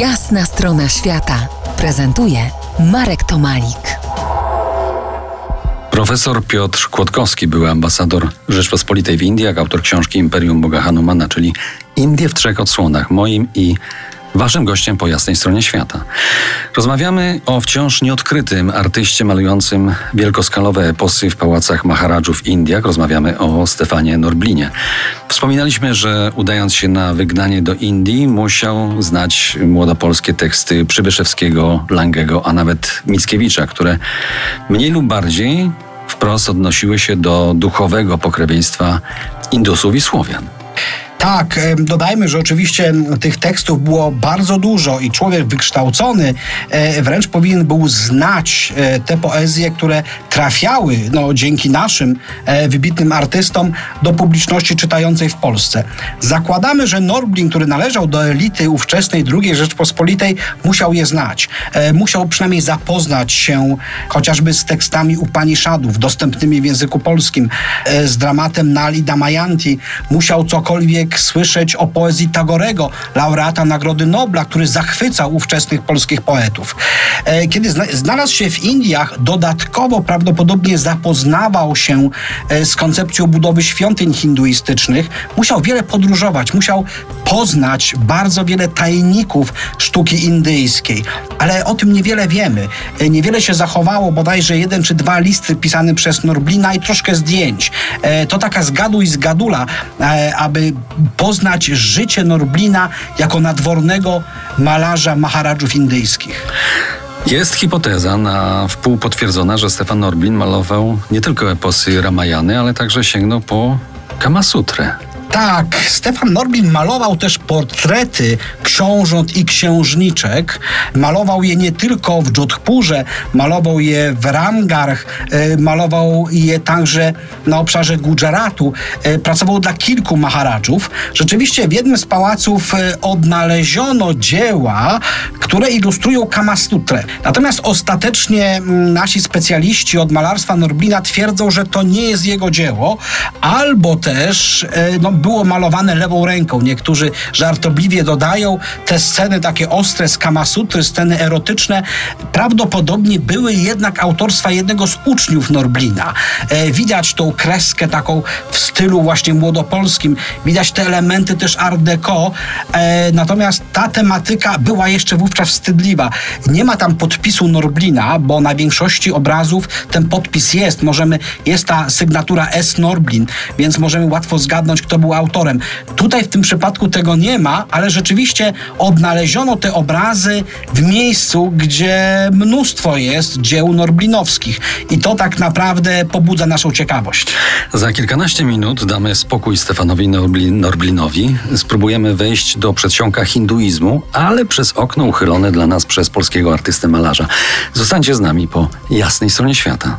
Jasna strona świata prezentuje Marek Tomalik. Profesor Piotr Kłodkowski, był ambasador Rzeczpospolitej w Indiach, autor książki Imperium Boga Hanumana, czyli Indie w trzech odsłonach, moim i Waszym gościem po jasnej stronie świata. Rozmawiamy o wciąż nieodkrytym artyście malującym wielkoskalowe eposy w pałacach Maharadżów w Indiach. Rozmawiamy o Stefanie Norblinie. Wspominaliśmy, że udając się na wygnanie do Indii, musiał znać młodopolskie teksty Przybyszewskiego, Langego, a nawet Mickiewicza, które mniej lub bardziej wprost odnosiły się do duchowego pokrewieństwa Indusów i Słowian. Tak, dodajmy, że oczywiście tych tekstów było bardzo dużo i człowiek wykształcony e, wręcz powinien był znać e, te poezje, które trafiały no, dzięki naszym e, wybitnym artystom do publiczności czytającej w Polsce. Zakładamy, że Norblin, który należał do elity ówczesnej II Rzeczpospolitej, musiał je znać. Musiał przynajmniej zapoznać się chociażby z tekstami Upanishadów dostępnymi w języku polskim, z dramatem Nali Damayanti. Musiał cokolwiek słyszeć o poezji Tagorego, laureata Nagrody Nobla, który zachwycał ówczesnych polskich poetów. E, kiedy znalazł się w Indiach, dodatkowo prawdopodobnie zapoznawał się e, z koncepcją budowy świątyń hinduistycznych, musiał wiele podróżować, musiał poznać bardzo wiele tajników sztuki indyjskiej. Ale o tym niewiele wiemy. E, niewiele się zachowało, bodajże jeden czy dwa listy pisane przez Norblina i troszkę zdjęć. To taka zgaduj zgadula, aby poznać życie Norblina jako nadwornego malarza Maharadżów indyjskich. Jest hipoteza na wpół potwierdzona, że Stefan Norblin malował nie tylko eposy Ramayany, ale także sięgnął po Kamasutrę. Tak, Stefan Norblin malował też portrety książąt i księżniczek. Malował je nie tylko w Dżodhpurze, malował je w Ramgarh, e, malował je także na obszarze Gujaratu. E, pracował dla kilku maharadżów. Rzeczywiście w jednym z pałaców e, odnaleziono dzieła, które ilustrują Kamasutrę. Natomiast ostatecznie mm, nasi specjaliści od malarstwa Norblina twierdzą, że to nie jest jego dzieło, albo też no, było malowane lewą ręką. Niektórzy żartobliwie dodają te sceny takie ostre z Kamasutry, sceny erotyczne, prawdopodobnie były jednak autorstwa jednego z uczniów Norblina. E, widać tą kreskę taką w stylu właśnie młodopolskim, widać te elementy też art deco, e, natomiast ta tematyka była jeszcze wówczas wstydliwa. Nie ma tam podpisu Norblina, bo na większości obrazów ten podpis jest. Możemy, jest ta sygnatura S. Norblin, więc możemy łatwo zgadnąć, kto był autorem. Tutaj w tym przypadku tego nie ma, ale rzeczywiście odnaleziono te obrazy w miejscu, gdzie mnóstwo jest dzieł norblinowskich. I to tak naprawdę pobudza naszą ciekawość. Za kilkanaście minut damy spokój Stefanowi Norblinowi. Spróbujemy wejść do przedsionka hinduizmu, ale przez okno uchylone dla nas przez polskiego artystę malarza. Zostańcie z nami po jasnej stronie świata.